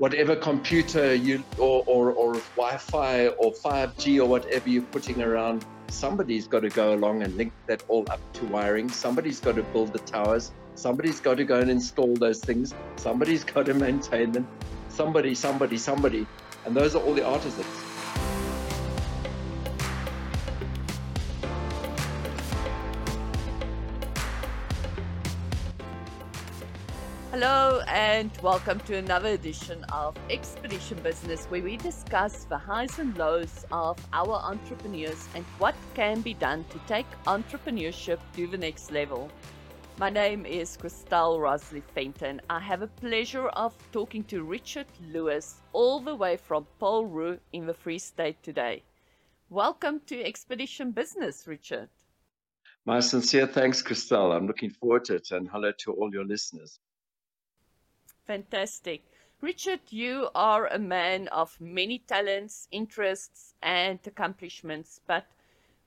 whatever computer you or, or, or Wi-Fi or 5G or whatever you're putting around, somebody's got to go along and link that all up to wiring. Somebody's got to build the towers. Somebody's got to go and install those things. Somebody's got to maintain them. Somebody, somebody, somebody. And those are all the artisans. Hello, and welcome to another edition of Expedition Business, where we discuss the highs and lows of our entrepreneurs and what can be done to take entrepreneurship to the next level. My name is Christelle Rosley Fenton. I have a pleasure of talking to Richard Lewis all the way from Paul Roux in the Free State today. Welcome to Expedition Business, Richard. My sincere thanks, Christelle. I'm looking forward to it, and hello to all your listeners. Fantastic. Richard, you are a man of many talents, interests, and accomplishments. But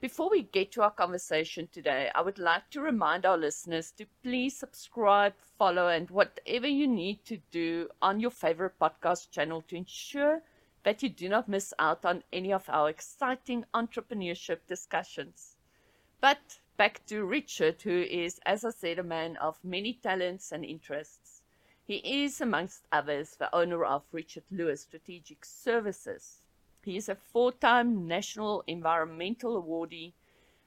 before we get to our conversation today, I would like to remind our listeners to please subscribe, follow, and whatever you need to do on your favorite podcast channel to ensure that you do not miss out on any of our exciting entrepreneurship discussions. But back to Richard, who is, as I said, a man of many talents and interests. He is, amongst others, the owner of Richard Lewis Strategic Services. He is a four time National Environmental Awardee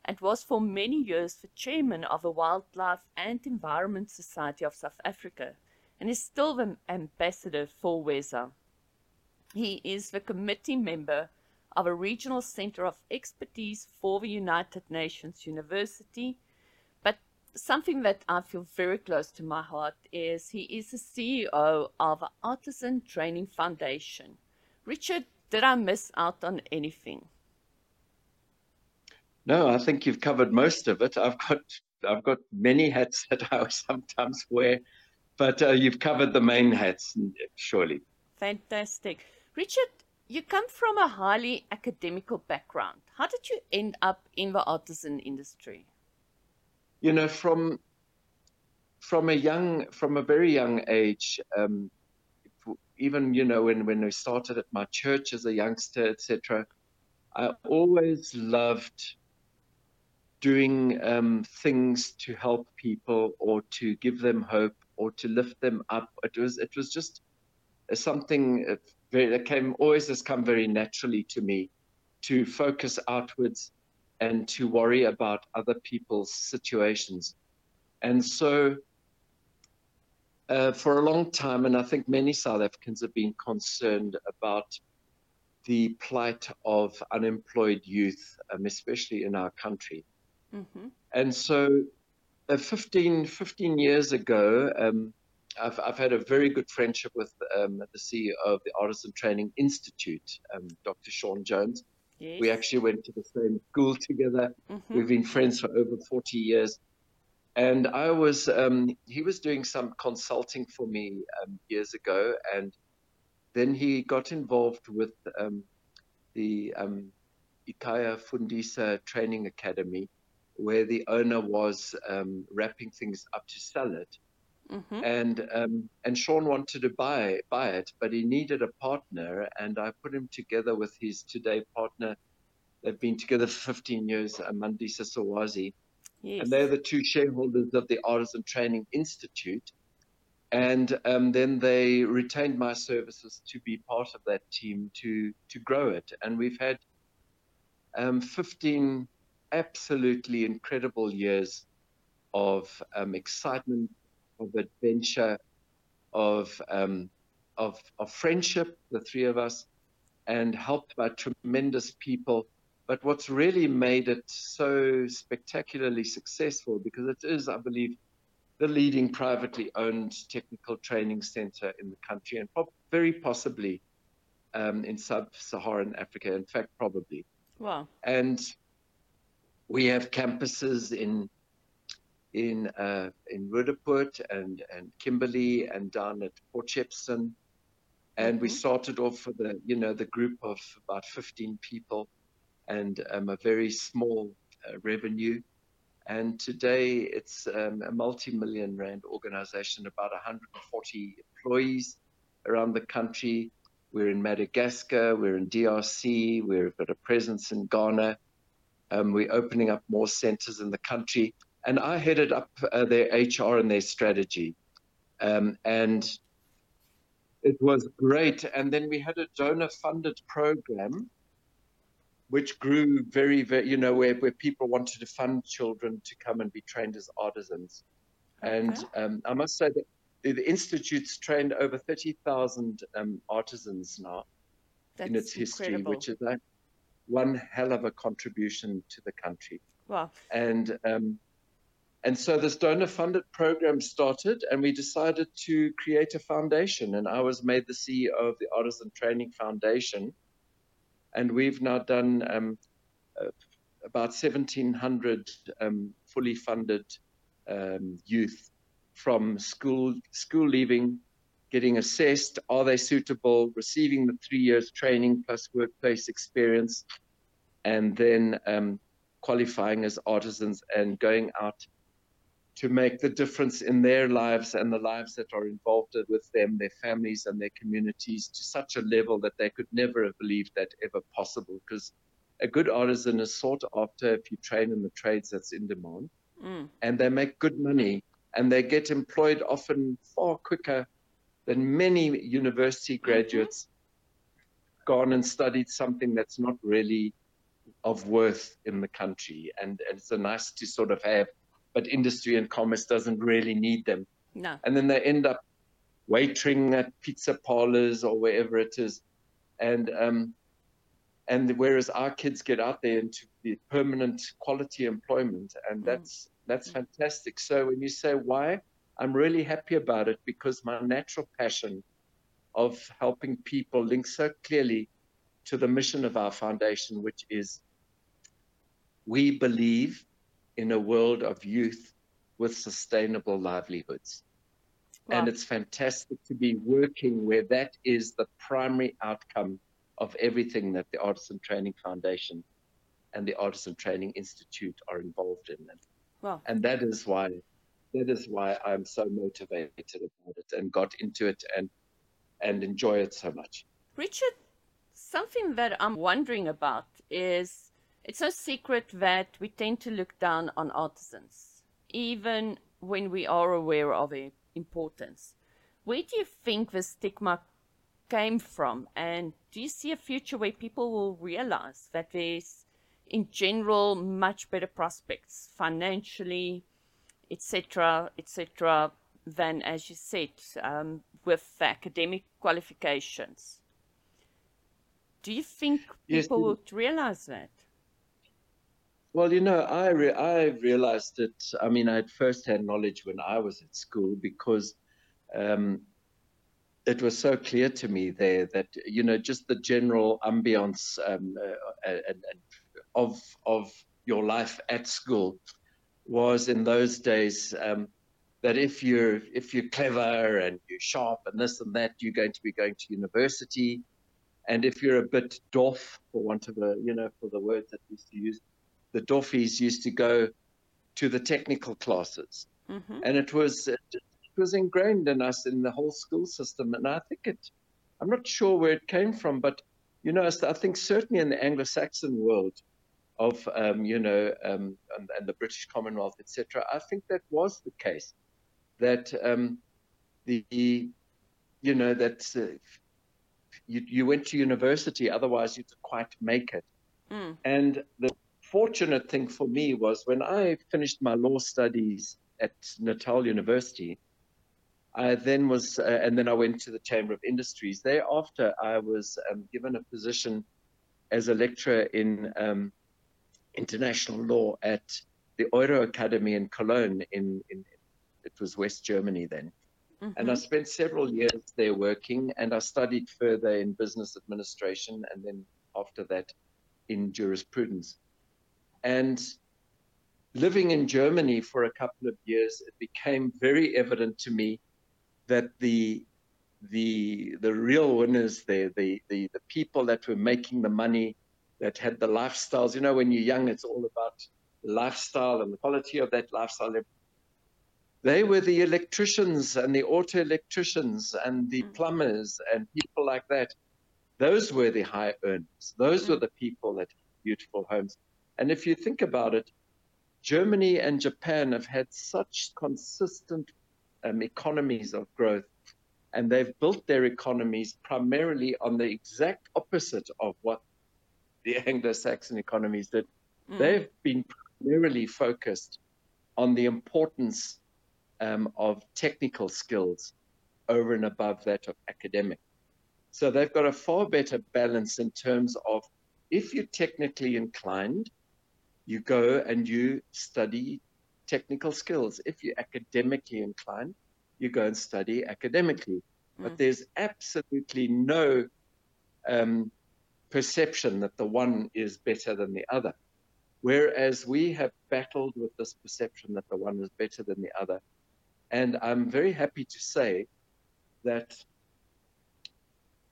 and was for many years the chairman of the Wildlife and Environment Society of South Africa and is still the ambassador for WESSA. He is the committee member of a regional center of expertise for the United Nations University something that I feel very close to my heart is he is the CEO of Artisan Training Foundation. Richard, did I miss out on anything? No, I think you've covered most of it. I've got I've got many hats that I sometimes wear, but uh, you've covered the main hats, surely. Fantastic, Richard. You come from a highly academical background. How did you end up in the artisan industry? You know, from from a young, from a very young age, um, even you know, when when I started at my church as a youngster, etc., I always loved doing um, things to help people or to give them hope or to lift them up. It was it was just something that came always has come very naturally to me to focus outwards and to worry about other people's situations. And so, uh, for a long time, and I think many South Africans have been concerned about the plight of unemployed youth, um, especially in our country. Mm-hmm. And so, uh, 15, 15 years ago, um, I've, I've, had a very good friendship with um, the CEO of the Artisan Training Institute, um, Dr. Sean Jones. Yes. We actually went to the same school together. Mm-hmm. We've been friends for over 40 years. And I was, um, he was doing some consulting for me um, years ago. And then he got involved with um, the um, Ikaya Fundisa Training Academy, where the owner was um, wrapping things up to sell it. Mm-hmm. And um, and Sean wanted to buy buy it, but he needed a partner, and I put him together with his today partner. They've been together for 15 years, Mandisa Sawazi, yes. and they're the two shareholders of the Artisan Training Institute. And um, then they retained my services to be part of that team to to grow it, and we've had um, 15 absolutely incredible years of um, excitement of adventure, of um, of of friendship, the three of us, and helped by tremendous people. But what's really made it so spectacularly successful, because it is, I believe, the leading privately owned technical training center in the country, and very possibly um, in sub-Saharan Africa. In fact, probably. Wow. And we have campuses in in uh, in Roodepoort and and Kimberley and down at Port Shepstone. And mm-hmm. we started off with a you know the group of about 15 people and um, a very small uh, revenue. And today it's um, a multi-million rand organization, about 140 employees around the country. We're in Madagascar, we're in DRC, we've got a presence in Ghana. Um, we're opening up more centers in the country. And I headed up uh, their HR and their strategy. Um, and it was great. And then we had a donor funded program which grew very, very, you know, where, where people wanted to fund children to come and be trained as artisans. Okay. And um, I must say that the, the Institute's trained over 30,000 um, artisans now That's in its history, incredible. which is like one hell of a contribution to the country. Wow. And, um, and so this donor funded program started, and we decided to create a foundation. And I was made the CEO of the Artisan Training Foundation and we've now done um, uh, about 1,700 um, fully funded um, youth from school school leaving, getting assessed, are they suitable, receiving the three years training plus workplace experience, and then um, qualifying as artisans and going out to make the difference in their lives and the lives that are involved with them, their families and their communities to such a level that they could never have believed that ever possible. Because a good artisan is sought after if you train in the trades that's in demand, mm. and they make good money and they get employed often far quicker than many university mm-hmm. graduates mm-hmm. gone and studied something that's not really of worth in the country. And, and it's a nice to sort of have but industry and commerce doesn't really need them. No. And then they end up waitering at pizza parlors or wherever it is. And um, and whereas our kids get out there into the permanent quality employment, and mm. that's that's fantastic. So when you say why, I'm really happy about it because my natural passion of helping people links so clearly to the mission of our foundation, which is we believe in a world of youth with sustainable livelihoods. Wow. And it's fantastic to be working where that is the primary outcome of everything that the Artisan Training Foundation and the Artisan Training Institute are involved in. And, wow. and that is why that is why I'm so motivated about it and got into it and and enjoy it so much. Richard, something that I'm wondering about is it's no secret that we tend to look down on artisans, even when we are aware of their importance. Where do you think the stigma came from? And do you see a future where people will realize that there's, in general, much better prospects financially, etc., etc., than, as you said, um, with academic qualifications? Do you think people yes, would realize that? Well, you know, I re- I realized it. I mean, I had firsthand knowledge when I was at school because um, it was so clear to me there that you know just the general ambiance um, uh, of of your life at school was in those days um, that if you're if you're clever and you're sharp and this and that, you're going to be going to university, and if you're a bit doff, for want of a you know for the words that we used to use the Doffies used to go to the technical classes, mm-hmm. and it was it, was ingrained in us in the whole school system. And I think it, I'm not sure where it came from, but you know, I think certainly in the Anglo-Saxon world of um, you know um, and, and, the British Commonwealth, etc. I think that was the case that um, the you know that uh, you, you went to university, otherwise you'd quite make it. Mm. And the fortunate thing for me was when I finished my law studies at Natal University, I then was, uh, and then I went to the Chamber of Industries. Thereafter, I was um, given a position as a lecturer in um, international law at the Euro Academy in Cologne. In, in it was West Germany then, mm-hmm. and I spent several years there working. And I studied further in business administration, and then after that, in jurisprudence. And living in Germany for a couple of years, it became very evident to me that the the the real winners there, the, the the people that were making the money, that had the lifestyles. You know, when you're young, it's all about lifestyle and the quality of that lifestyle. they were the electricians and the auto electricians and the mm. plumbers and people like that. Those were the high earners. Those mm. were the people that had beautiful homes. And if you think about it, Germany and Japan have had such consistent um, economies of growth, and they've built their economies primarily on the exact opposite of what the Anglo-Saxon economies did. Mm. They've been primarily focused on the importance um, of technical skills over and above that of academic. So they've got a far better balance in terms of if you're technically inclined, you go and you study technical skills. If you're academically inclined, you go and study academically. Mm. But there's absolutely no um, perception that the one is better than the other. Whereas we have battled with this perception that the one is better than the other. And I'm very happy to say that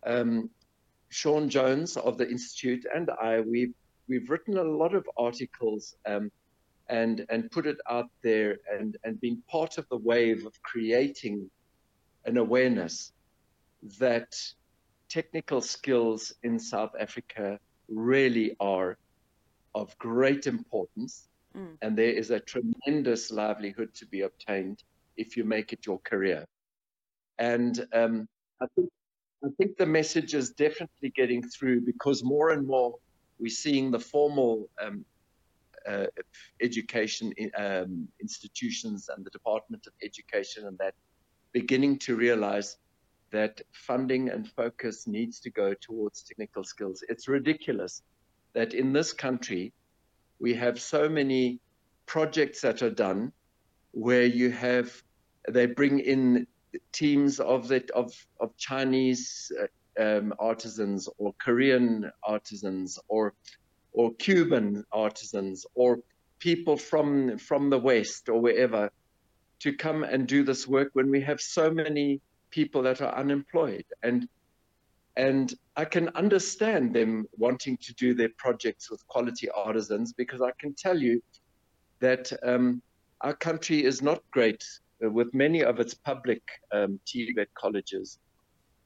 um, Sean Jones of the Institute and I, we've, we've written a lot of articles um, and, and put it out there and, and been part of the wave of creating an awareness that technical skills in South Africa really are of great importance. Mm. And there is a tremendous livelihood to be obtained if you make it your career. And um, I think I think the message is definitely getting through because more and more we're seeing the formal um, uh, education um, institutions and the Department of Education and that beginning to realize that funding and focus needs to go towards technical skills. It's ridiculous that in this country we have so many projects that are done where you have they bring in teams of of of Chinese uh, um, artisans or Korean artisans or or Cuban artisans or people from from the West or wherever to come and do this work when we have so many people that are unemployed. And and I can understand them wanting to do their projects with quality artisans because I can tell you that um, our country is not great uh, with many of its public um, TVET colleges,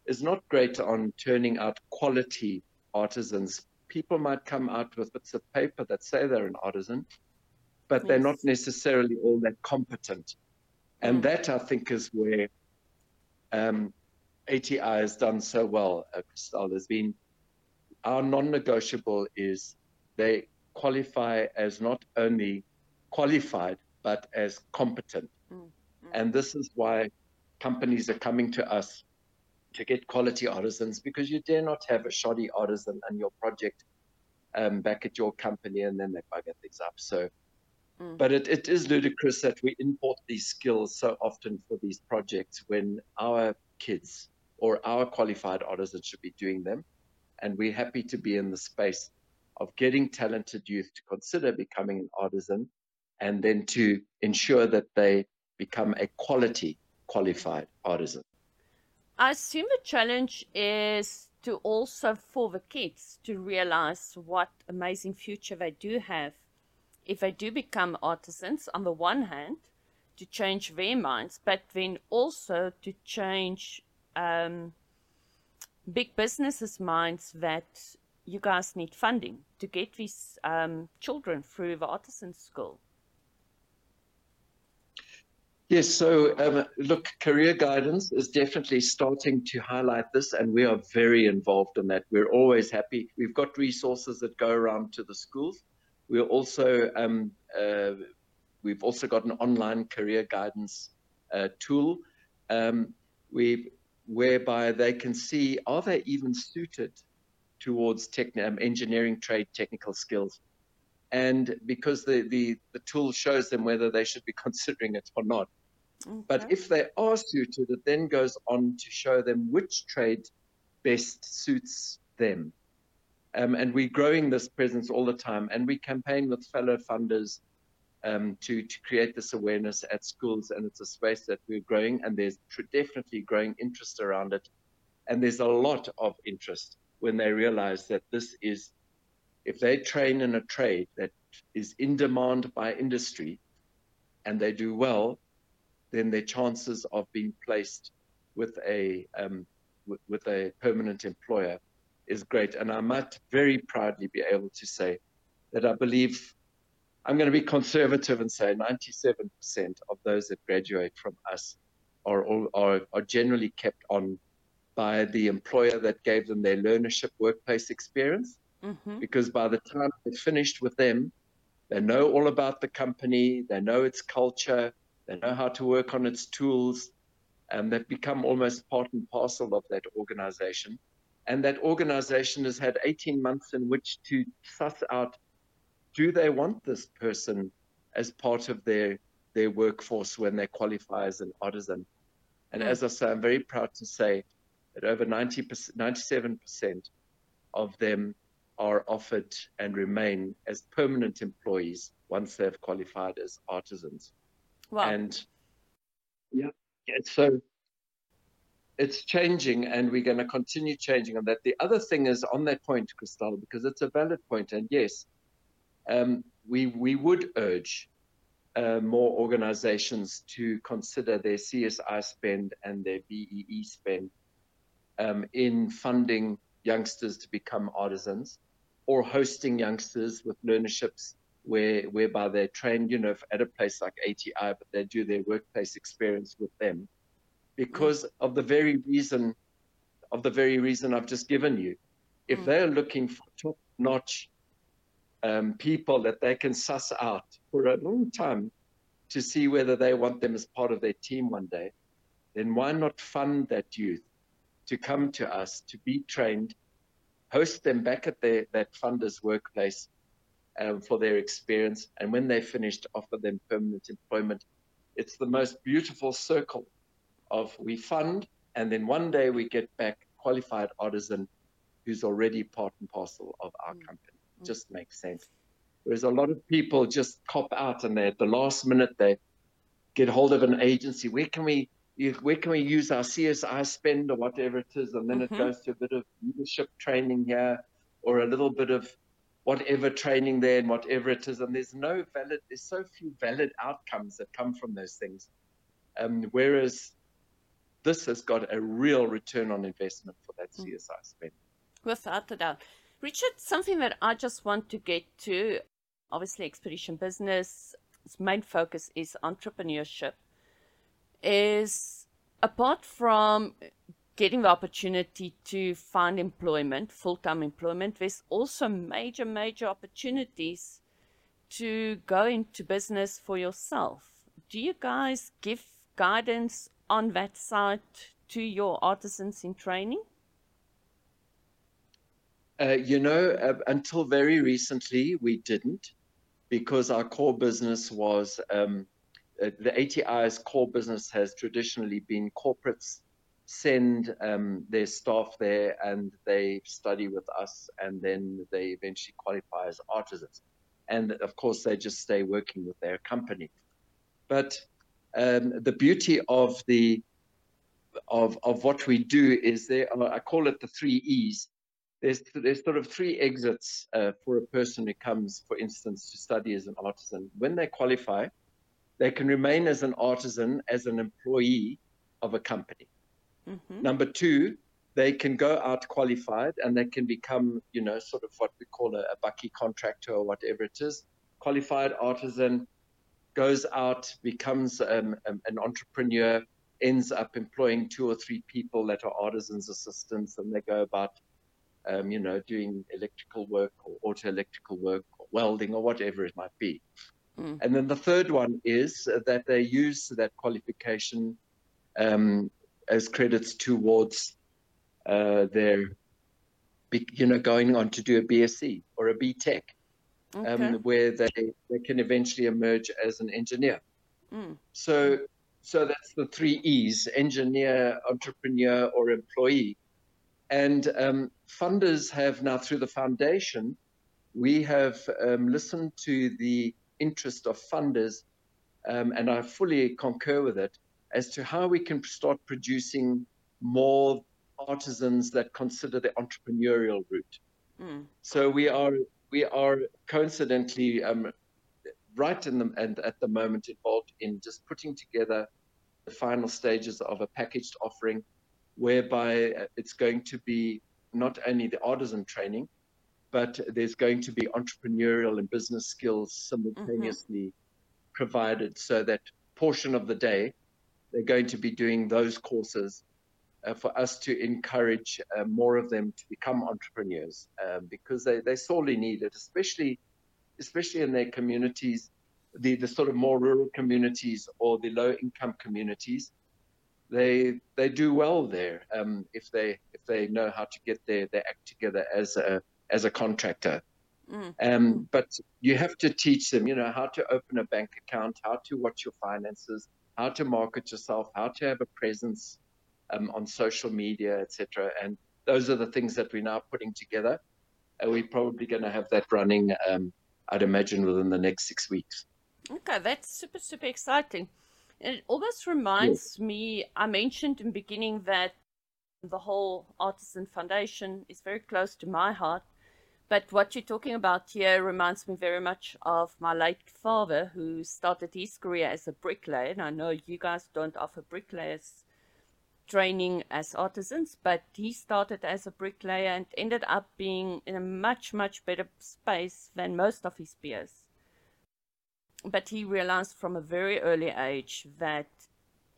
is not great on turning out quality artisans. People might come out with bits of paper that say they're an artisan, but yes. they're not necessarily all that competent. And mm. that, I think, is where um, ATI has done so well, uh, Christelle. There's been our non-negotiable is they qualify as not only qualified but as competent. Mm. And this is why companies are coming to us to get quality artisans because you dare not have a shoddy artisan on your project um, back at your company and then they bugger things up. So, mm. but it, it is ludicrous that we import these skills so often for these projects when our kids or our qualified artisans should be doing them. And we're happy to be in the space of getting talented youth to consider becoming an artisan and then to ensure that they become a quality qualified artisan. I assume the challenge is to also for the kids to realize what amazing future they do have. If they do become artisans on the one hand to change their minds but then also to change um, big businesses minds that you guys need funding to get these um, children through the artisan school Yes, so um, look, career guidance is definitely starting to highlight this, and we are very involved in that. We're always happy. We've got resources that go around to the schools. We're also um, uh, we've also got an online career guidance uh, tool, um, we whereby they can see are they even suited towards um, engineering, trade, technical skills and because the, the, the tool shows them whether they should be considering it or not. Okay. But if they are suited, it then goes on to show them which trade best suits them. Um, and we're growing this presence all the time, and we campaign with fellow funders um, to, to create this awareness at schools, and it's a space that we're growing, and there's definitely growing interest around it. And there's a lot of interest when they realize that this is if they train in a trade that is in demand by industry and they do well, then their chances of being placed with a um, with, with a permanent employer is great. And I might very proudly be able to say that I believe I'm going to be conservative and say 97% of those that graduate from us are, are, are generally kept on by the employer that gave them their learnership workplace experience. Mm-hmm. Because by the time they're finished with them, they know all about the company, they know its culture, they know how to work on its tools, and they've become almost part and parcel of that organization. And that organization has had 18 months in which to suss out do they want this person as part of their, their workforce when they qualify as an artisan? And as I say, I'm very proud to say that over 90 97% of them are offered and remain as permanent employees once they've qualified as artisans. Wow. And yeah, so it's changing and we're going to continue changing on that. The other thing is on that point, Christelle, because it's a valid point, and yes, um, we, we would urge uh, more organizations to consider their CSI spend and their BEE spend um, in funding youngsters to become artisans or hosting youngsters with learnerships where whereby they're trained, you know, at a place like ATI, but they do their workplace experience with them because mm. of the very reason of the very reason I've just given you. If mm. they're looking for top-notch um, people that they can suss out for a long time to see whether they want them as part of their team one day, then why not fund that youth to come to us to be trained, host them back at their, that funder's workplace um, for their experience, and when they're finished, offer them permanent employment. It's the most beautiful circle of we fund, and then one day we get back qualified artisan who's already part and parcel of our mm. company. It just makes sense. Whereas a lot of people just cop out and they at the last minute they get hold of an agency. Where can we where can we use our CSI spend or whatever it is? And then mm-hmm. it goes to a bit of leadership training here or a little bit of whatever training there and whatever it is. And there's no valid, there's so few valid outcomes that come from those things. Um, whereas this has got a real return on investment for that mm. CSI spend. Without a doubt. Richard, something that I just want to get to obviously, Expedition Business, its main focus is entrepreneurship. Is apart from getting the opportunity to find employment, full time employment, there's also major, major opportunities to go into business for yourself. Do you guys give guidance on that side to your artisans in training? Uh, you know, uh, until very recently, we didn't because our core business was um, uh, the ATI's core business has traditionally been corporates send um, their staff there and they study with us and then they eventually qualify as artisans. And of course, they just stay working with their company. But um, the beauty of the of, of what we do is there are, I call it the three E's. There's, there's sort of three exits uh, for a person who comes, for instance, to study as an artisan. When they qualify, they can remain as an artisan, as an employee of a company. Mm-hmm. Number two, they can go out qualified and they can become, you know, sort of what we call a, a bakkie contractor or whatever it is. Qualified artisan goes out, becomes um, um, an entrepreneur, ends up employing two or three people that are artisans assistants, and they go about, um, you know, doing electrical work or auto electrical work or welding or whatever it might be. Mm. And then the third one is that they use that qualification um, as credits towards uh, their, you know, going on to do a BSc or a BTech, um, okay. um, where they, they can eventually emerge as an engineer. Mm. So, so that's the three E's: engineer, entrepreneur, or employee. And um, funders have now, through the foundation, we have um, listened to the interest of funders, um, and I fully concur with it, as to how we can start producing more artisans that consider the entrepreneurial route. Mm. So we are we are coincidentally um, right in the and at the moment involved in just putting together the final stages of a packaged offering whereby uh, it's going to be not only the artisan training, but there's going to be entrepreneurial and business skills simultaneously mm-hmm. provided so that portion of the day they're going to be doing those courses uh, for us to encourage uh, more of them to become entrepreneurs um, because they, they sorely need it, especially especially in their communities, the, the sort of more rural communities or the low income communities. They they do well there um, if they if they know how to get their, their act together as a as a contractor. Mm. Um, but you have to teach them, you know, how to open a bank account, how to watch your finances, how to market yourself, how to have a presence um, on social media, etc. And those are the things that we're now putting together. And we're probably going to have that running, um, I'd imagine, within the next six weeks. Okay, that's super, super exciting. And it almost reminds yes. me, I mentioned in the beginning that the whole Artisan Foundation is very close to my heart. But what you're talking about here reminds me very much of my late father, who started his career as a bricklayer. And I know you guys don't offer bricklayers training as artisans, but he started as a bricklayer and ended up being in a much, much better space than most of his peers. But he realized from a very early age that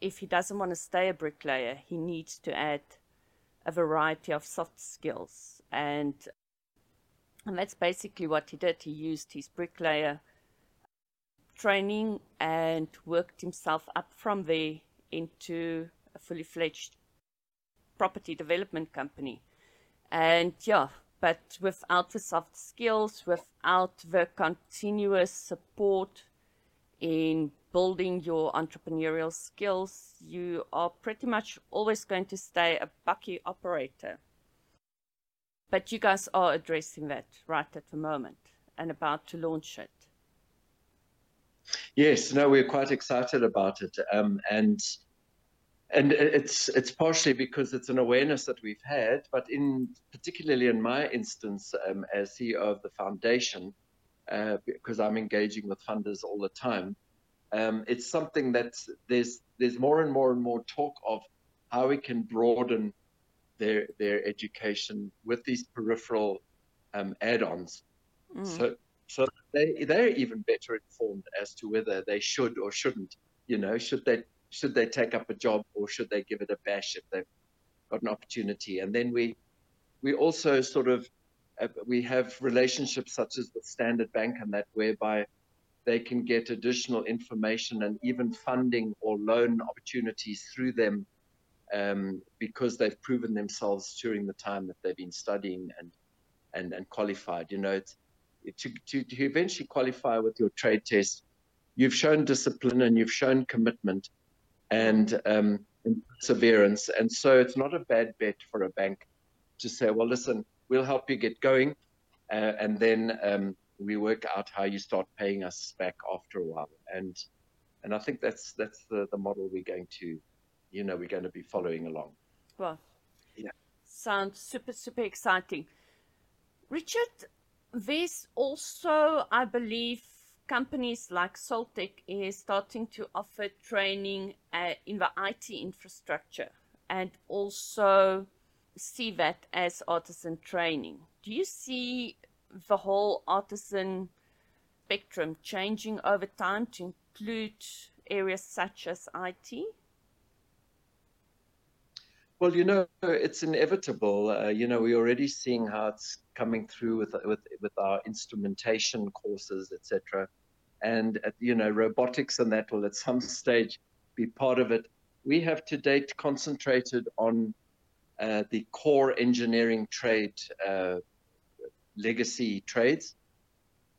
if he doesn't want to stay a bricklayer, he needs to add a variety of soft skills. And, and that's basically what he did. He used his bricklayer training and worked himself up from there into a fully fledged property development company. And yeah, but without the soft skills, without the continuous support in building your entrepreneurial skills, you are pretty much always going to stay a bakkie operator. But you guys are addressing that right at the moment and about to launch it. Yes, no, we're quite excited about it. Um, and and it's it's partially because it's an awareness that we've had, but in particularly in my instance um, as CEO of the foundation, uh, because I'm engaging with funders all the time, um, it's something that there's there's more and more and more talk of how we can broaden their their education with these peripheral um, add-ons. Mm. So so they they're even better informed as to whether they should or shouldn't. You know, should they should they take up a job or should they give it a bash if they've got an opportunity? And then we we also sort of uh, we have relationships such as with Standard Bank and that whereby they can get additional information and even funding or loan opportunities through them um, because they've proven themselves during the time that they've been studying and and, and qualified. You know, it's, to, to, to eventually qualify with your trade test, you've shown discipline and you've shown commitment and, um, perseverance. And so it's not a bad bet for a bank to say, well, listen, we'll help you get going. Uh, and then um, we work out how you start paying us back after a while. And and I think that's that's the, the model we're going to, you know, we're going to be following along. Well, yeah, sounds super super exciting. Richard, there's also, I believe, companies like Soltech is starting to offer training uh, in the IT infrastructure and also see that as artisan training. Do you see the whole artisan spectrum changing over time to include areas such as IT? Well, you know, it's inevitable. Uh, you know, we're already seeing how it's coming through with with with our instrumentation courses, etc and uh, you know robotics and that will at some stage be part of it. We have to date concentrated on uh, the core engineering trade uh, legacy trades.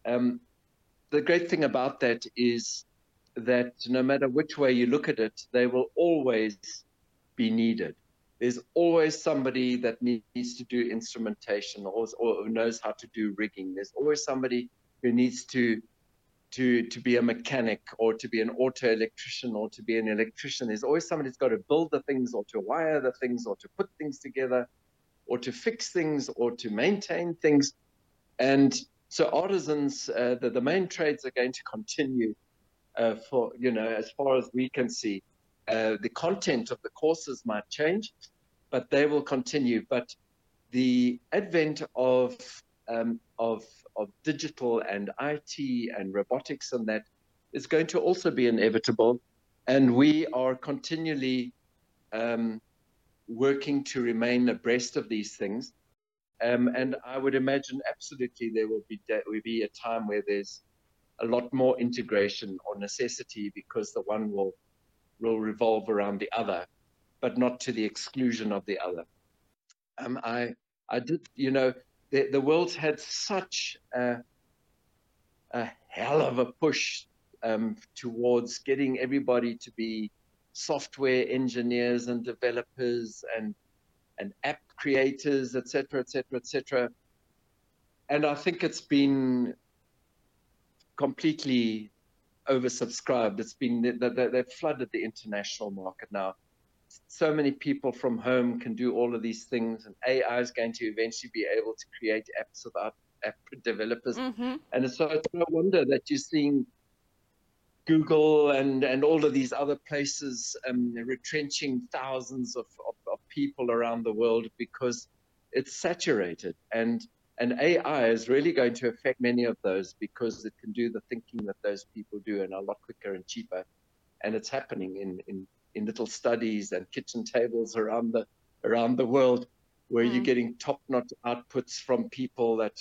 Um, the great thing about that is that no matter which way you look at it, they will always be needed. There's always somebody that needs to do instrumentation or, or knows how to do rigging. There's always somebody who needs to to to be a mechanic or to be an auto electrician or to be an electrician. There's always somebody who's got to build the things or to wire the things or to put things together or to fix things or to maintain things. And so artisans, uh, the, the main trades are going to continue uh, for, you know, as far as we can see. Uh, the content of the courses might change, but they will continue. But the advent of um, of of digital and IT and robotics and that is going to also be inevitable, and we are continually um, working to remain abreast of these things. Um, and I would imagine absolutely there will be will be a time where there's a lot more integration or necessity because the one will will revolve around the other, but not to the exclusion of the other. Um, I I did you know the the world's had such a, a hell of a push um, towards getting everybody to be software engineers and developers and and app creators, etc., etc., etc. And I think it's been completely oversubscribed. It's been they've flooded the international market now. So many people from home can do all of these things, and AI is going to eventually be able to create apps without app developers. Mm-hmm. And so it's no wonder that you're seeing Google and, and all of these other places um, retrenching thousands of, of, of, people around the world because it's saturated. And, and AI is really going to affect many of those because it can do the thinking that those people do and a lot quicker and cheaper. And it's happening in, in, in little studies and kitchen tables around the, around the world where mm. you're getting top-notch outputs from people that,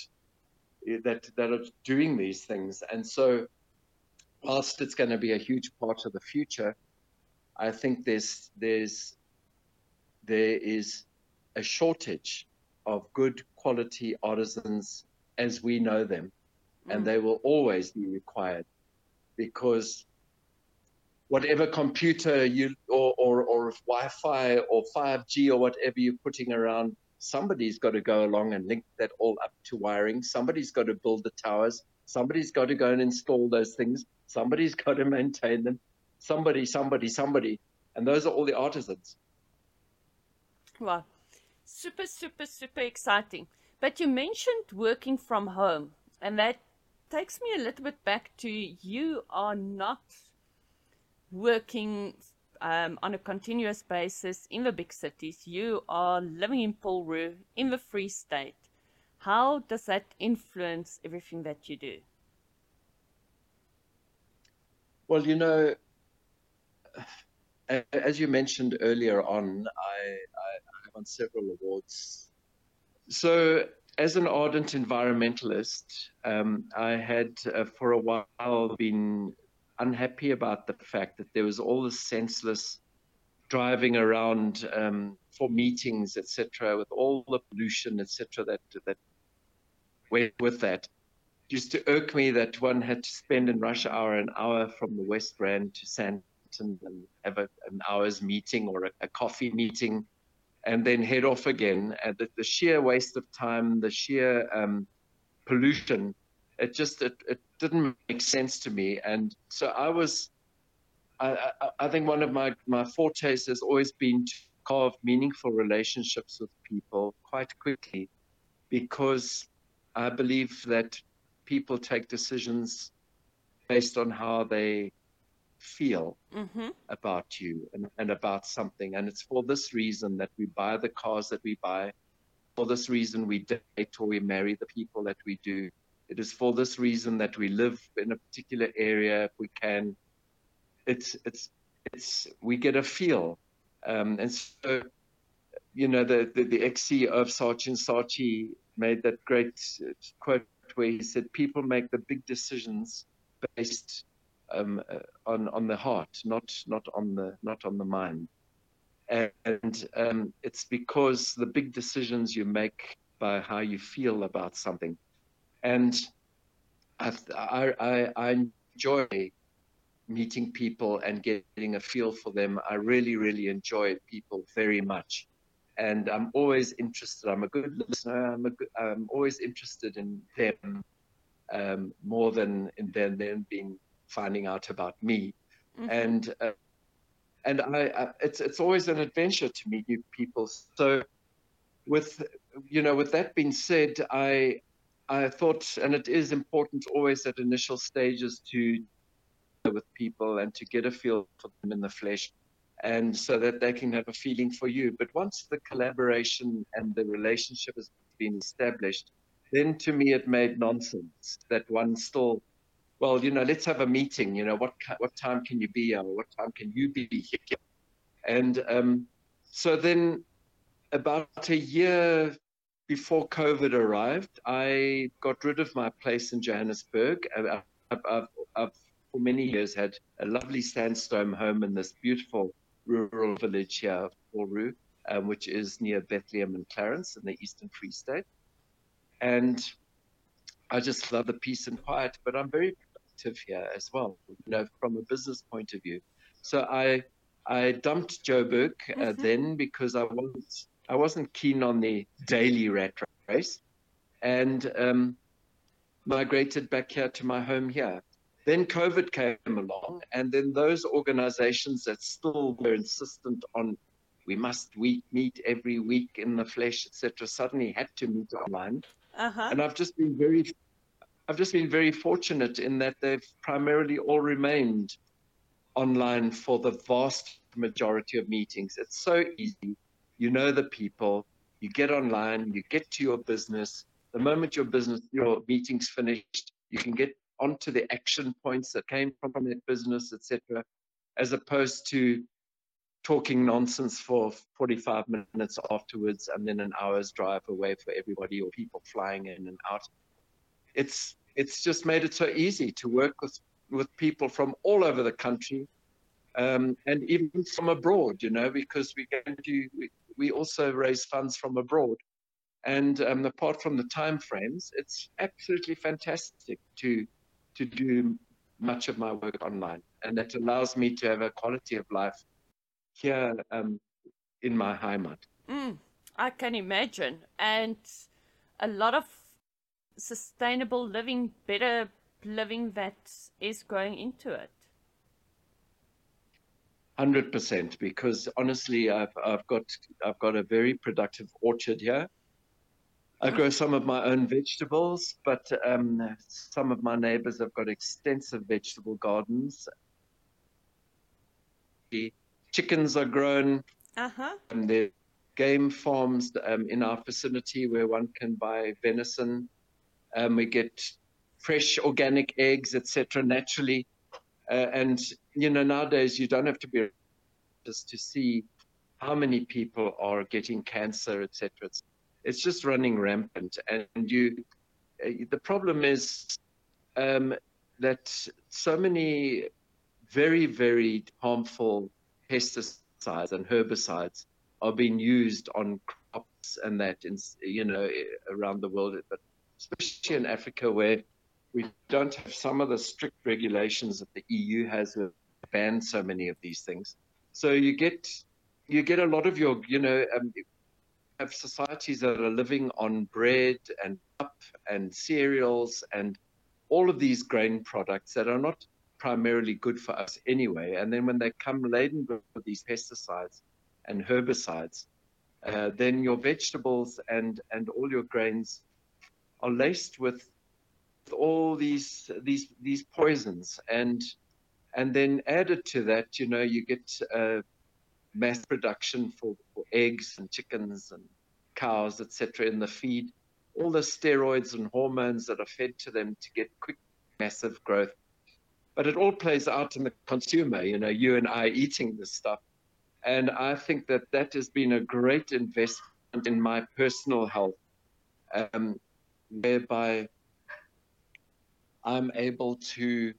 that, that are doing these things. And so whilst it's going to be a huge part of the future, I think there's there's there is a shortage of good quality artisans as we know them, mm. and they will always be required because whatever computer you or, or, or Wi-Fi or 5G or whatever you're putting around, somebody's got to go along and link that all up to wiring. Somebody's got to build the towers. Somebody's got to go and install those things. Somebody's got to maintain them. Somebody, somebody, somebody. And those are all the artisans. Wow. Super, super, super exciting. But you mentioned working from home, and that takes me a little bit back to you are not working um, on a continuous basis in the big cities. You are living in Paul in the Free State. How does that influence everything that you do? Well, you know, as you mentioned earlier on, I, I, I won several awards. So, as an ardent environmentalist, um, I had uh, for a while been unhappy about the fact that there was all this senseless driving around um, for meetings, etc., with all the pollution, etc., that that went with that used to irk me that one had to spend in rush hour an hour from the West Rand to Sandton and have a, an hour's meeting or a, a, coffee meeting and then head off again. And the, the sheer waste of time, the sheer um, pollution, it just it, it didn't make sense to me. And so I was, I, I, I think one of my, my fortes has always been to carve meaningful relationships with people quite quickly because I believe that people take decisions based on how they feel mm-hmm. about you and, and about something. And it's for this reason that we buy the cars that we buy. For this reason, we date or we marry the people that we do. It is for this reason that we live in a particular area if we can. It's it's it's we get a feel, um, and so you know the the, the CEO of Saatchi and Saatchi made that great quote where he said people make the big decisions based um, uh, on on the heart, not not on the not on the mind. And um, it's because the big decisions you make by how you feel about something. And I, I, I enjoy meeting people and getting a feel for them. I really, really enjoy people very much and I'm always interested. I'm a good listener. I'm, a good, I'm always interested in them um, more than in them, them being finding out about me. Mm-hmm. And uh, and I, I, it's it's always an adventure to meet new people. So with you know with that being said, I I thought, and it is important always at initial stages to with people and to get a feel for them in the flesh and so that they can have a feeling for you. But once the collaboration and the relationship has been established, then to me it made nonsense that one still, well, you know, let's have a meeting. You know, what what time can you be here? What time can you be here? And um, so then, about a year before COVID arrived, I got rid of my place in Johannesburg. I've, I've, I've for many years had a lovely sandstone home in this beautiful rural village here, Paul Roux, um, which is near Bethlehem and Clarens in the Eastern Free State. And I just love the peace and quiet, but I'm very productive here as well, you know, from a business point of view. So I I dumped Joburg uh, mm-hmm. then because I wasn't I wasn't keen on the daily rat race, and um, migrated back here to my home here. Then COVID came along, and then those organizations that still were insistent on we must we meet every week in the flesh, etc., suddenly had to meet online. Uh-huh. And I've just been very, I've just been very fortunate in that they've primarily all remained online for the vast majority of meetings. It's so easy. You know the people. You get online. You get to your business. The moment your business, your meeting's finished, you can get onto the action points that came from, that business, etc., as opposed to talking nonsense for 45 minutes afterwards and then an hour's drive away for everybody or people flying in and out. It's it's just made it so easy to work with with people from all over the country um, and even from abroad, you know, because we get to we, also raise funds from abroad. And um, apart from the time frames, it's absolutely fantastic to to do much of my work online, and that allows me to have a quality of life here um, in my Heimat. Mm, I can imagine, and a lot of sustainable living, better living that is going into it. Hundred percent, because honestly, I've I've got I've got a very productive orchard here. I grow some of my own vegetables, but um, some of my neighbors have got extensive vegetable gardens. The chickens are grown. Uh-huh. And there game farms um, in our vicinity where one can buy venison. Um, we get fresh organic eggs, etc., naturally. Uh, and you know nowadays you don't have to be just to see how many people are getting cancer, etc. It's, it's just running rampant, and you. Uh, the problem is um, that so many very, very harmful pesticides and herbicides are being used on crops and that, in, you know, around the world, but especially in Africa where we don't have some of the strict regulations that the EU has to ban so many of these things. So you get you get a lot of your, you know, um, have societies that are living on bread and up and cereals and all of these grain products that are not primarily good for us anyway. And then when they come laden with these pesticides and herbicides, uh, then your vegetables and, and all your grains are laced with all these these these poisons and and then added to that, you know, you get uh, mass production for, for eggs and chickens and cows, etc., in the feed. All the steroids and hormones that are fed to them to get quick, massive growth but it all plays out in the consumer, you know, you and I eating this stuff. And I think that that has been a great investment in my personal health, um, whereby I'm able to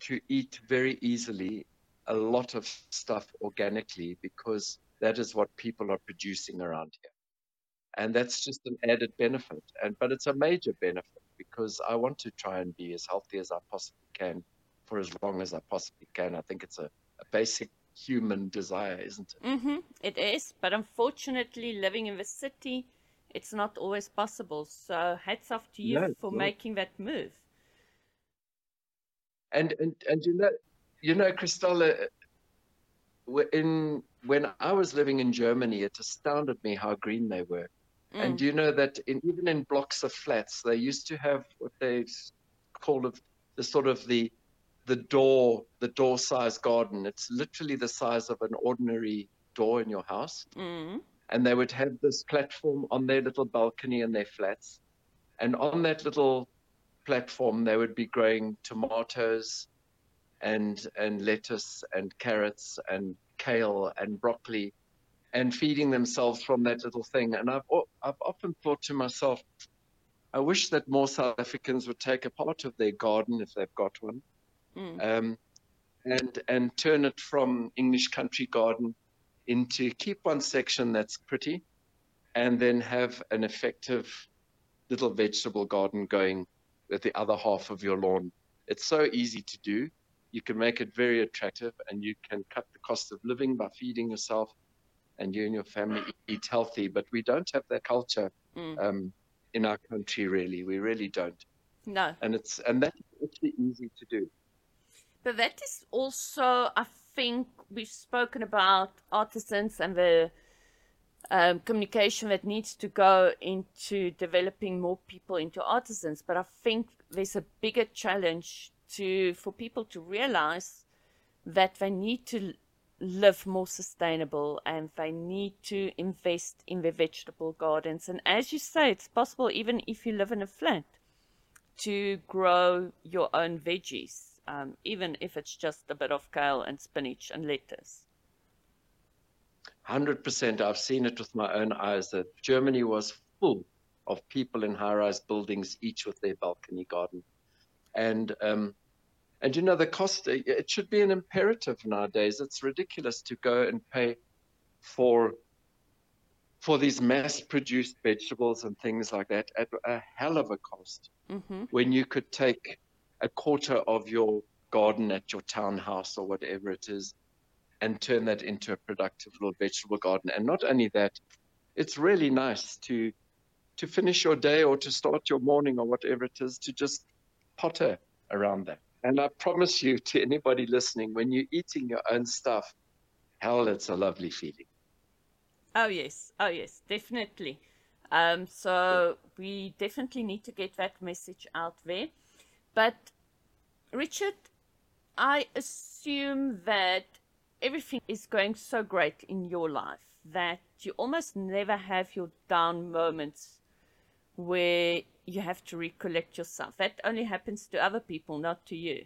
to eat very easily a lot of stuff organically because that is what people are producing around here. And that's just an added benefit. And but it's a major benefit because I want to try and be as healthy as I possibly can for as long as I possibly can. I think it's a, a basic human desire, isn't it? Mm-hmm. It is, but unfortunately, living in the city, it's not always possible. So hats off to you no, for no. making that move. And and and you know, you know, Christella, in when I was living in Germany, it astounded me how green they were. Mm. And you know that in, even in blocks of flats, they used to have what they called the sort of the the door, the door size garden. It's literally the size of an ordinary door in your house. Mm. And they would have this platform on their little balcony in their flats. And on that little platform, they would be growing tomatoes and, and lettuce and carrots and kale and broccoli and feeding themselves from that little thing. And I've, I've often thought to myself, I wish that more South Africans would take a part of their garden if they've got one, Mm. um, and and turn it from English country garden into keep one section that's pretty, and then have an effective little vegetable garden going with the other half of your lawn. It's so easy to do. You can make it very attractive, and you can cut the cost of living by feeding yourself, and you and your family eat healthy. But we don't have that culture Mm. um, in our country, really. We really don't, No, and it's and that's actually easy to do. but that is also, I think, we've spoken about artisans and the um, communication that needs to go into developing more people into artisans. But I think there's a bigger challenge to for people to realize that they need to live more sustainable and they need to invest in their vegetable gardens. And as you say, it's possible even if you live in a flat to grow your own veggies, um, even if it's just a bit of kale and spinach and lettuce. Hundred percent. I've seen it with my own eyes. That Germany was full of people in high-rise buildings, each with their balcony garden, and um, and you know the cost. It should be an imperative nowadays. It's ridiculous to go and pay for for these mass-produced vegetables and things like that at a hell of a cost. hmm when you could take a quarter of your garden at your townhouse or whatever it is and turn that into a productive little vegetable garden. And not only that it's really nice to to finish your day or to start your morning or whatever it is to just potter around that. And i promise you to anybody listening when you're eating your own stuff hell it's a lovely feeling. Oh yes, oh yes, definitely. Um, so we definitely need to get that message out there. But Richard, I assume that everything is going so great in your life that you almost never have your down moments where you have to recollect yourself. That only happens to other people, not to you.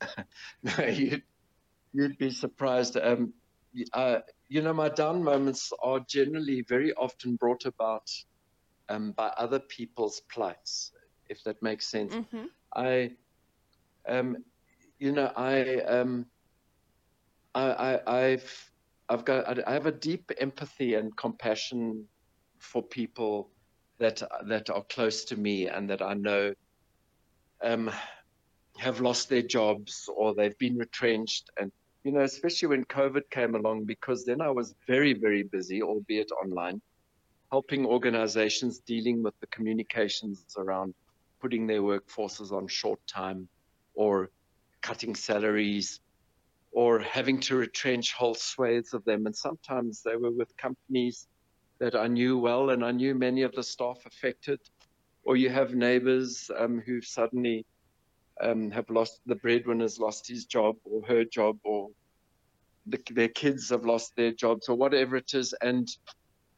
No, you'd, you'd be surprised. Um, uh, you know, my down moments are generally very often brought about um, by other people's plights, if that makes sense. Mm-hmm. I, um, you know, I, um, I, I, I've, I've got, I have a deep empathy and compassion for people that that are close to me and that I know um, have lost their jobs or they've been retrenched, and you know, especially when COVID came along, because then I was very, very busy, albeit online, helping organizations dealing with the communications around putting their workforces on short time or cutting salaries or having to retrench whole swathes of them. And sometimes they were with companies that I knew well and I knew many of the staff affected. Or you have neighbors um, who suddenly um, have lost the breadwinner's lost his job or her job or the, their kids have lost their jobs or whatever it is. And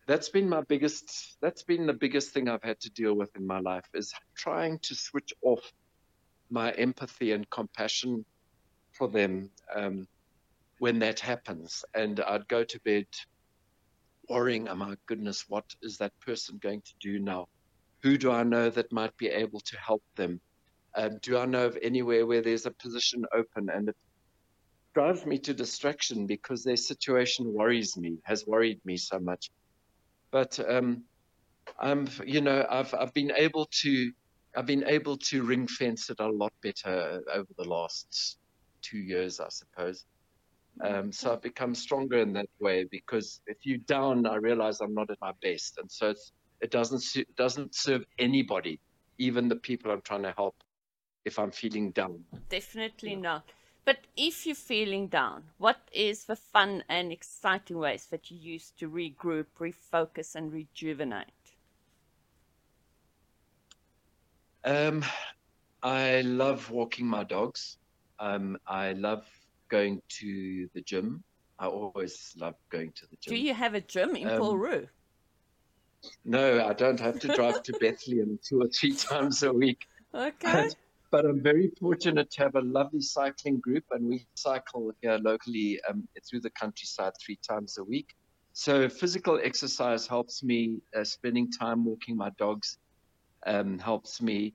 that's been my biggest that's been the biggest thing I've had to deal with in my life is trying to switch off my empathy and compassion for them um, when that happens. And I'd go to bed worrying, oh my goodness, what is that person going to do now? Who do I know that might be able to help them? Um, do I know of anywhere where there's a position open? And it drives me to distraction because their situation worries me, has worried me so much. But um, I'm, you know, I've I've been able to I've been able to ring fence it a lot better over the last two years, I suppose. Um, so I've become stronger in that way because if you're down, I realize I'm not at my best, and so it's, it doesn't su- doesn't serve anybody, even the people I'm trying to help, if I'm feeling down. Definitely not. But if you're feeling down, what is the fun and exciting ways that you use to regroup, refocus, and rejuvenate? Um, I love walking my dogs. Um, I love going to the gym. I always love going to the gym. Do you have a gym in Um? No, I don't have to drive to Bethlehem two or three times a week. Okay. But I'm very fortunate to have a lovely cycling group, and we cycle here locally um, through the countryside three times a week. So physical exercise helps me. Uh, spending time walking my dogs um, helps me.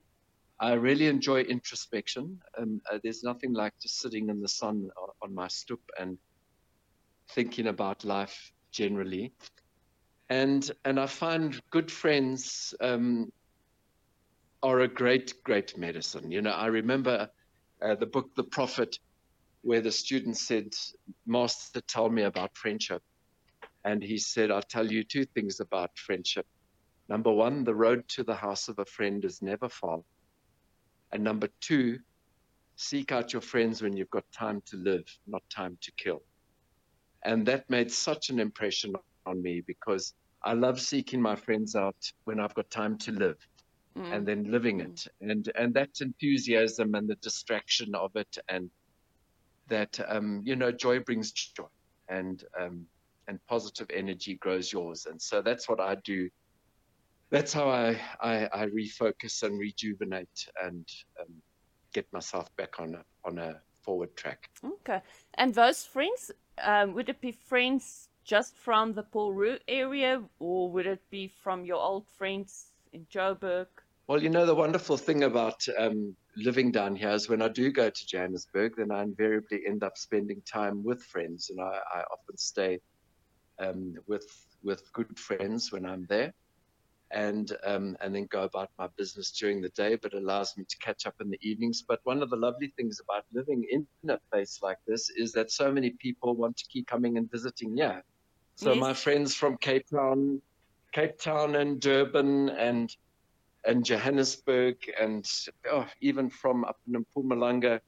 I really enjoy introspection. Um, uh, there's nothing like just sitting in the sun on, on my stoep and thinking about life generally. And and I find good friends um, are a great great medicine. You know, I remember uh, the book The Prophet, where the student said, "Master, tell me about friendship," and he said, "I'll tell you two things about friendship. Number one, the road to the house of a friend is never far, and number two, seek out your friends when you've got time to live, not time to kill." And that made such an impression on me because I love seeking my friends out when I've got time to live Mm. and then living it and and that enthusiasm and the distraction of it and that um, you know joy brings joy and um, and positive energy grows yours and so that's what I do that's how I I, I refocus and rejuvenate and um, get myself back on a on a forward track Okay. And those friends, um, would it be friends just from the Paul Roux area, or would it be from your old friends in Joburg? Well, you know, the wonderful thing about um, living down here is when I do go to Johannesburg, then I invariably end up spending time with friends, and I, I often stay um, with with good friends when I'm there, and um, and then go about my business during the day. But it allows me to catch up in the evenings. But one of the lovely things about living in a place like this is that so many people want to keep coming and visiting Yeah, So Yes. my friends from Cape Town, Cape Town and Durban and and Johannesburg and oh, even from up in Mpumalanga.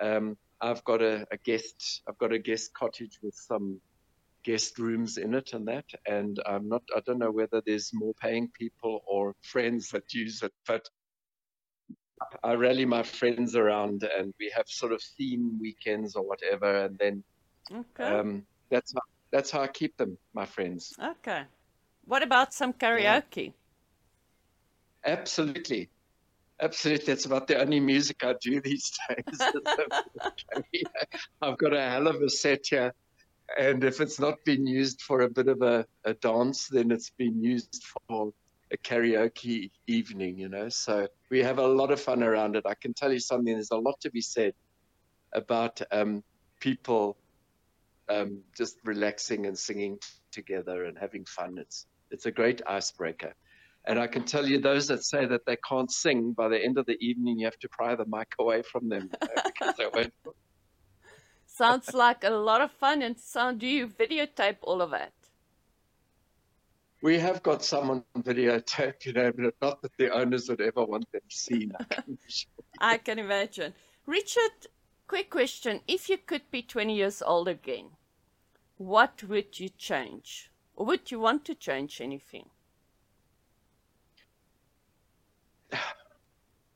Um, I've got a, a guest. I've got a guest cottage with some guest rooms in it and that. And I'm not. I don't know whether there's more paying people or friends that use it, but I rally my friends around, and we have sort of theme weekends or whatever, and then Okay. um, that's how, that's how I keep them, my friends. okay. What about some karaoke? Absolutely. Absolutely. That's about the only music I do these days. I've got a hell of a set here. And if it's not been used for a bit of a, a dance, then it's been used for a karaoke evening, you know. So we have a lot of fun around it. I can tell you something, there's a lot to be said about um, people um, just relaxing and singing together and having fun. It's, it's a great icebreaker. And I can tell you, those that say that they can't sing, by the end of the evening, you have to pry the mic away from them you know, because they won't. Sounds like a lot of fun. And so, do you videotape all of it? We have got some on videotape, you know, but not that the owners would ever want them seen. I can. I can imagine. Richard, quick question. If you could be 20 years old again, what would you change? Or would you want to change anything?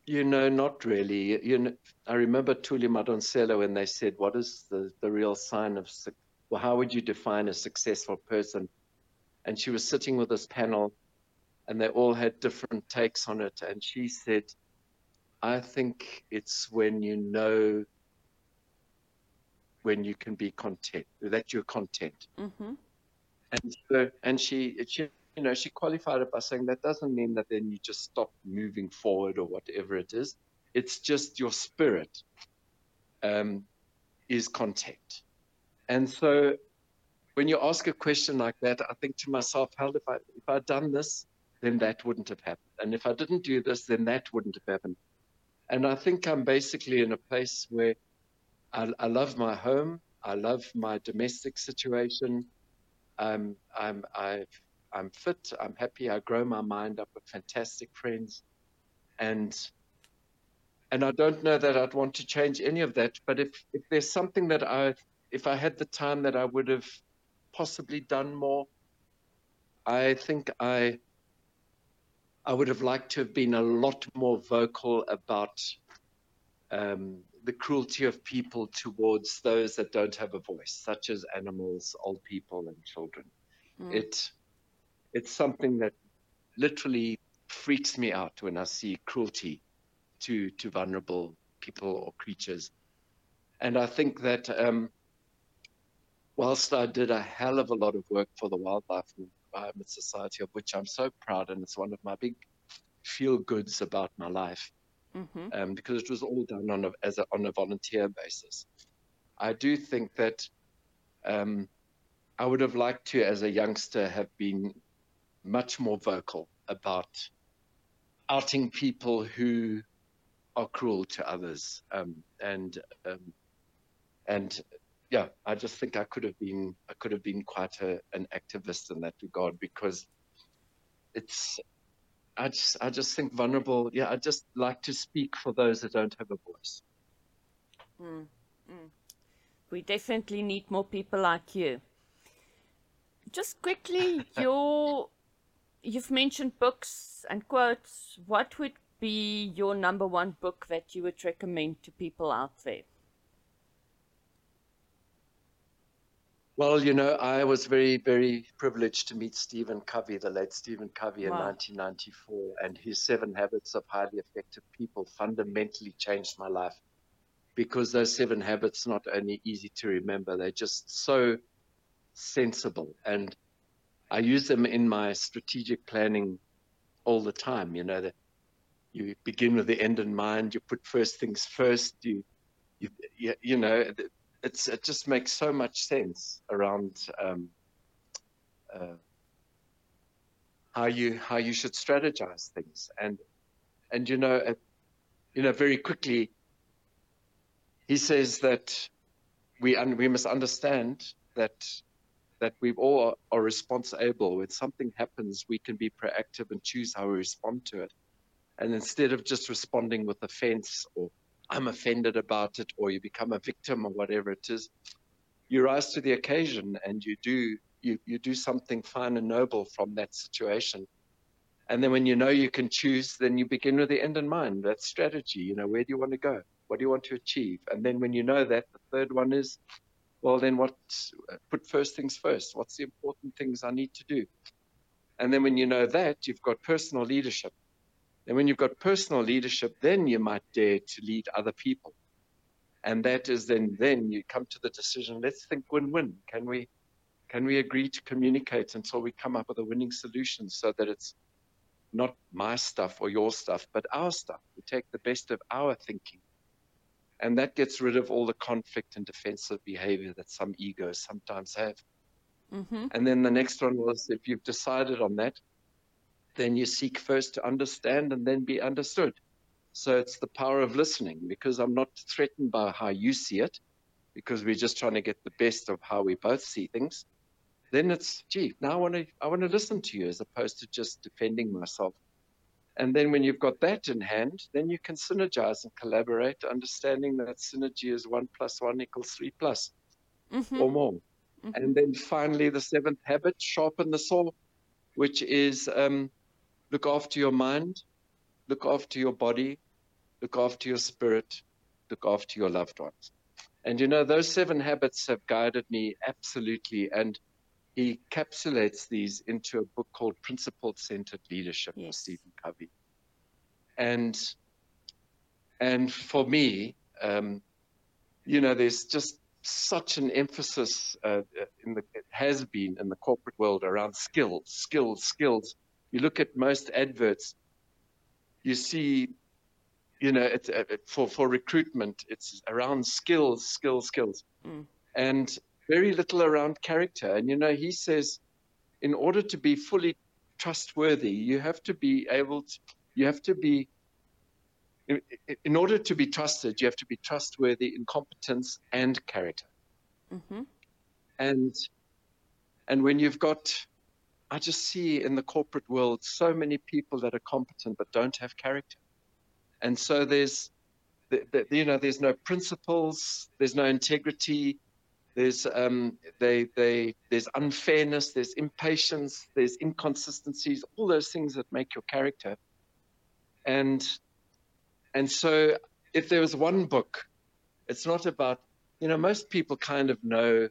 You know, not really. You know, I remember Thuli Madonsela when they said, "What is the the real sign of suc well? How would you define a successful person?" And she was sitting with this panel, and they all had different takes on it. And she said, "I think it's when you know when you can be content, that you're content." Mm-hmm. And so, and she, she, you know, she qualified it by saying that doesn't mean that then you just stop moving forward or whatever it is. It's just your spirit um, is content. And so, when you ask a question like that, I think to myself, hell, if I if I'd done this, then that wouldn't have happened, and if I didn't do this, then that wouldn't have happened. And I think I'm basically in a place where I, I love my home, I love my domestic situation. I'm I'm I've, I'm fit. I'm happy. I grow my mind up with fantastic friends, and and I don't know that I'd want to change any of that. But if if there's something that I if I had the time that I would have possibly done more, I think I I would have liked to have been a lot more vocal about um, the cruelty of people towards those that don't have a voice, such as animals, old people, and children. Mm. It it's something that literally freaks me out when I see cruelty to to vulnerable people or creatures. And I think that um, whilst I did a hell of a lot of work for the Wildlife and Environment Society, of which I'm so proud, and it's one of my big feel goods about my life, mm-hmm. um, because it was all done on a, as a, on a volunteer basis. I do think that um, I would have liked to, as a youngster, have been much more vocal about outing people who are cruel to others. Um, and um, and yeah, I just think I could have been I could have been quite a, an activist in that regard because it's I just I just think vulnerable. Yeah, I just like to speak for those that don't have a voice. Mm, mm. We definitely need more people like you. Just quickly, your you've mentioned books and quotes. What would be your number one book that you would recommend to people out there? Well, you know, I was very, very privileged to meet Stephen Covey, the late Stephen Covey, wow. in 1994, and his Seven Habits of Highly Effective People fundamentally changed my life because those seven habits not only easy to remember, they're just so sensible. And I use them in my strategic planning all the time. You know, that you begin with the end in mind, you put first things first, you, you, you know, it's it just makes so much sense around um, uh, how you how you should strategize things and and you know you know very quickly he says that we un- we must understand that that we all are responsible when something happens we can be proactive and choose how we respond to it and instead of just responding with offense or I'm offended about it, or you become a victim, or whatever it is. You rise to the occasion and you do you, you do something fine and noble from that situation. And then when you know you can choose, then you begin with the end in mind. That strategy, you know, where do you want to go? What do you want to achieve? And then when you know that, the third one is, well, then what? Put first things first. What's the important things I need to do? And then when you know that, you've got personal leadership. And when you've got personal leadership, then you might dare to lead other people. And that is then then you come to the decision, let's think win-win. Can we can we agree to communicate until we come up with a winning solution so that it's not my stuff or your stuff, but our stuff. We take the best of our thinking. And that gets rid of all the conflict and defensive behavior that some egos sometimes have. Mm-hmm. And then the next one was if you've decided on that, then you seek first to understand and then be understood. So it's the power of listening because I'm not threatened by how you see it, because we're just trying to get the best of how we both see things. Then it's, gee, now I want to I want to listen to you as opposed to just defending myself. And then when you've got that in hand, then you can synergize and collaborate, understanding that synergy is one plus one equals three plus mm-hmm. or more. Mm-hmm. And then finally, the seventh habit, sharpen the saw, which is um, Look after your mind, look after your body, look after your spirit, look after your loved ones. And you know, those seven habits have guided me absolutely. And he encapsulates these into a book called Principle Centered Leadership yes. by Stephen Covey. And and for me, um, you know, there's just such an emphasis uh, in the it has been in the corporate world around skills, skills, skills you look at most adverts, you see, you know, it's, uh, for for recruitment, it's around skills, skills, skills, mm. and very little around character. And you know, he says, in order to be fully trustworthy, you have to be able to, you have to be in, in, order to be trusted, you have to be trustworthy in competence and character. Mm-hmm. And and when you've got I just see in the corporate world so many people that are competent but don't have character. And so there's, the, the, you know, there's no principles, there's no integrity, There's um, they they there's unfairness, there's impatience, there's inconsistencies, all those things that make your character. And and so if there was one book, it's not about you know most people kind of know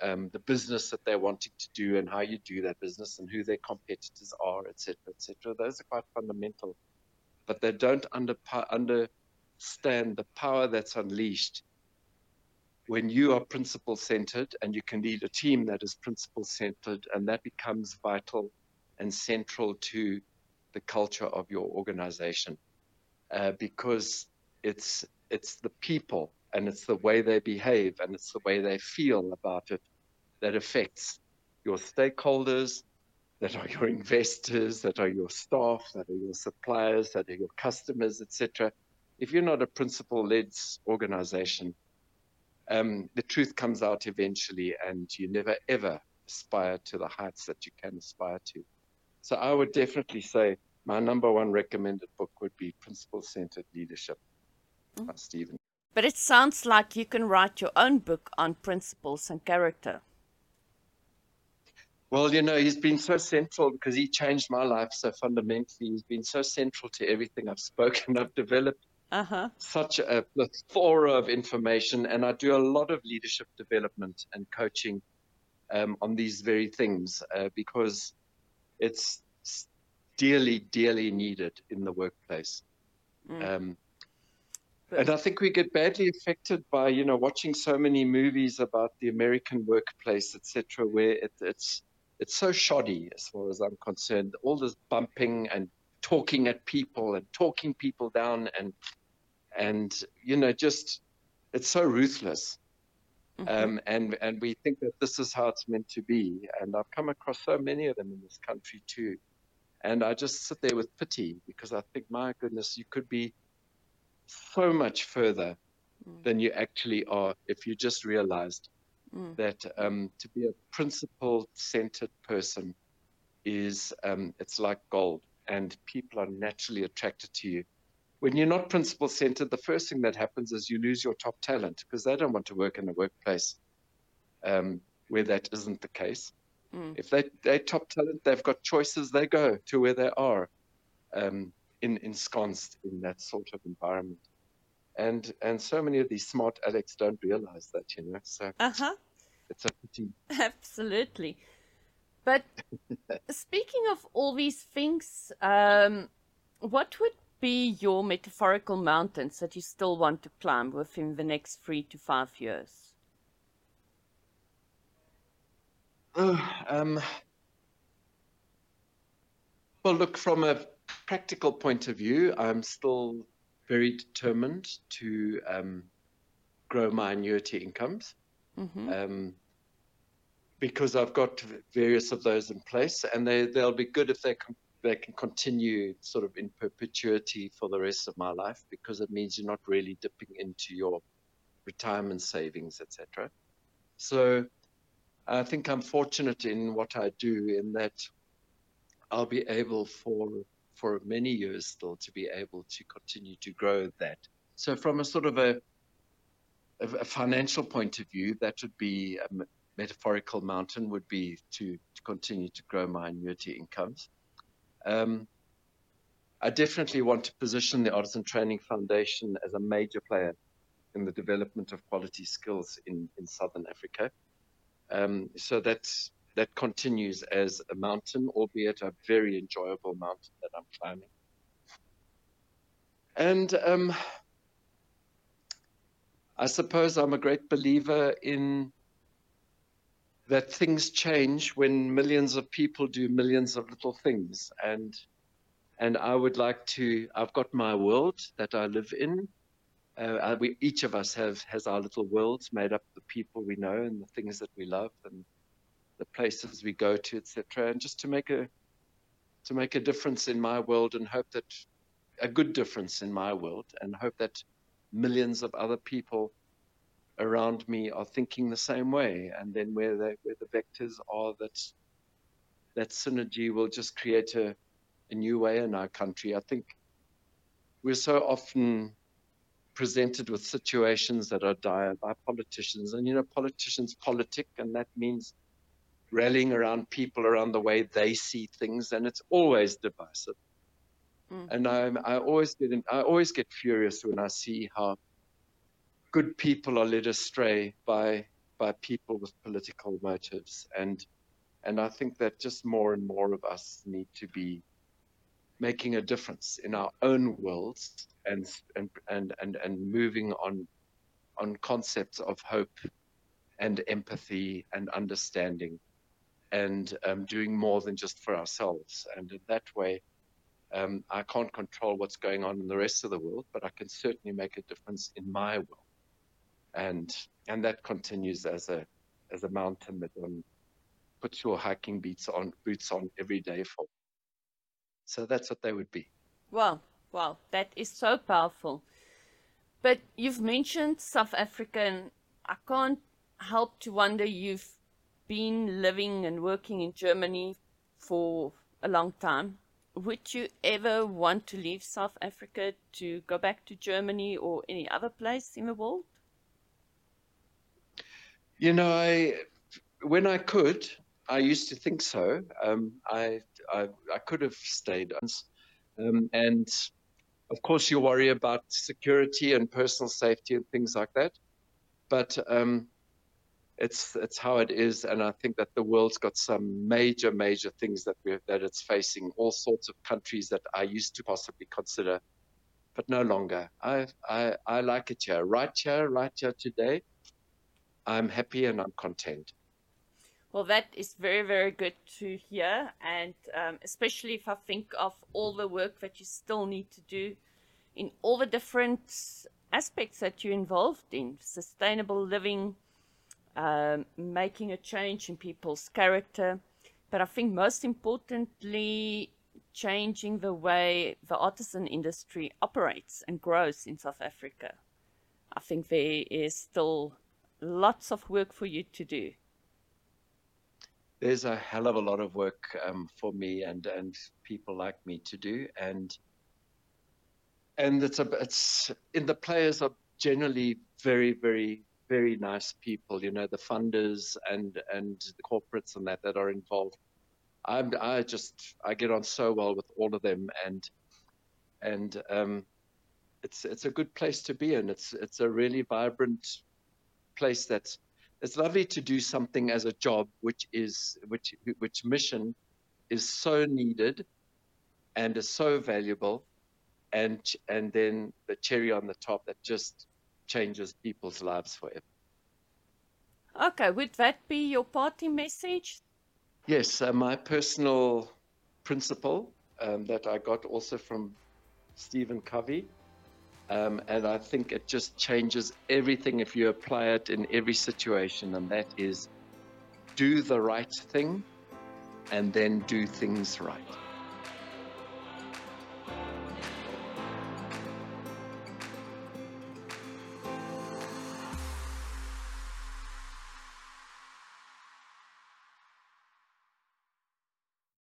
um, the business that they're wanting to do and how you do that business and who their competitors are, etc., etc. Those are quite fundamental, but they don't under, understand the power that's unleashed when you are principle centered and you can lead a team that is principle centered, and that becomes vital and central to the culture of your organization, uh, because it's it's the people and it's the way they behave and it's the way they feel about it that affects your stakeholders, that are your investors, that are your staff, that are your suppliers, that are your customers, etc. If you're not a principle-led organization, um, the truth comes out eventually, and you never ever aspire to the heights that you can aspire to. So I would definitely say my number one recommended book would be Principle Centered Leadership mm-hmm. by Stephen. But it sounds like you can write your own book on principles and character. Well, you know, he's been so central because he changed my life so fundamentally. He's been so central to everything I've spoken. I've developed uh-huh. such a plethora of information, and I do a lot of leadership development and coaching um, on these very things uh, because it's dearly, dearly needed in the workplace. Mm. Um, and I think we get badly affected by, you know, watching so many movies about the American workplace, etc., where it, it's it's so shoddy as far as I'm concerned. All this bumping and talking at people and talking people down and and you know just it's so ruthless. Mm-hmm. Um, and and we think that this is how it's meant to be. And I've come across so many of them in this country too. And I just sit there with pity because I think, my goodness, you could be so much further mm. than you actually are if you just realized mm. that um, to be a principle centered person is um, it's like gold and people are naturally attracted to you. When you're not principle centered the first thing that happens is you lose your top talent because they don't want to work in a workplace um, where that isn't the case. Mm. if they, they top talent they've got choices they go to where they are um, in, ensconced in that sort of environment. And and so many of these smart addicts don't realize that you know so uh-huh. it's a pity. Absolutely but speaking of all these things um, what would be your metaphorical mountains that you still want to climb within the next three to five years oh, um, well look from a practical point of view i'm still very determined to um, grow my annuity incomes mm-hmm. um, because I've got various of those in place, and they they'll be good if they can they can continue sort of in perpetuity for the rest of my life because it means you're not really dipping into your retirement savings, etc. So I think I'm fortunate in what I do in that I'll be able for for many years still to be able to continue to grow that. So from a sort of a, a financial point of view, that would be a metaphorical mountain would be to, to continue to grow my annuity incomes. Um, I definitely want to position the Artisan Training Foundation as a major player in the development of quality skills in, in Southern Africa. Um, so that's that continues as a mountain, albeit a very enjoyable mountain that I'm climbing. And um, I suppose I'm a great believer in that things change when millions of people do millions of little things. And and I would like to. I've got my world that I live in. Uh, we each of us have has our little worlds made up of the people we know and the things that we love and the places we go to, etc., and just to make a to make a difference in my world and hope that a good difference in my world and hope that millions of other people around me are thinking the same way and then where the where the vectors are that that synergy will just create a, a new way in our country i think we're so often presented with situations that are dire by politicians. And, you know, politicians politic, and that means rallying around people around the way they see things, and it's always divisive. Mm. And I, I always get in, I always get furious when I see how good people are led astray by by people with political motives, and and I think that just more and more of us need to be making a difference in our own worlds and and and and, and moving on on concepts of hope and empathy and understanding and um, doing more than just for ourselves. And in that way, um, I can't control what's going on in the rest of the world, but I can certainly make a difference in my world. And and that continues as a as a mountain that um, puts your hiking boots on boots on every day for. So that's what they would be. Wow, wow, that is so powerful. But you've mentioned South Africa, and I can't help to wonder you've been living and working in Germany for a long time. Would you ever want to leave South Africa to go back to Germany or any other place in the world? You know, I when I could, I used to think so. Um, I, I, I could have stayed, um, and of course you worry about security and personal safety and things like that. But um, it's it's how it is, and I think that the world's got some major major things that we that it's facing. All sorts of countries that I used to possibly consider, but no longer. I I I like it here, right here, right here today. I'm happy and I'm content. Well, that is very, very good to hear. And um, especially if I think of all the work that you still need to do in all the different aspects that you're involved in sustainable living, um, making a change in people's character. But I think most importantly, changing the way the artisan industry operates and grows in South Africa. I think there is still lots of work for you to do. There's a hell of a lot of work um, for me and, and people like me to do, and and it's a, it's in the players are generally very very very nice people, you know, the funders and and the corporates and that that are involved. I'm I just I get on so well with all of them and and um, it's it's a good place to be in. It's it's a really vibrant place that's it's lovely to do something as a job which is which which mission is so needed and is so valuable and and then the cherry on the top that just changes people's lives forever. Okay, would that be your party message? Yes, uh, my personal principle um, that I got also from Stephen Covey. Um, and I think it just changes everything if you apply it in every situation, and that is do the right thing and then do things right.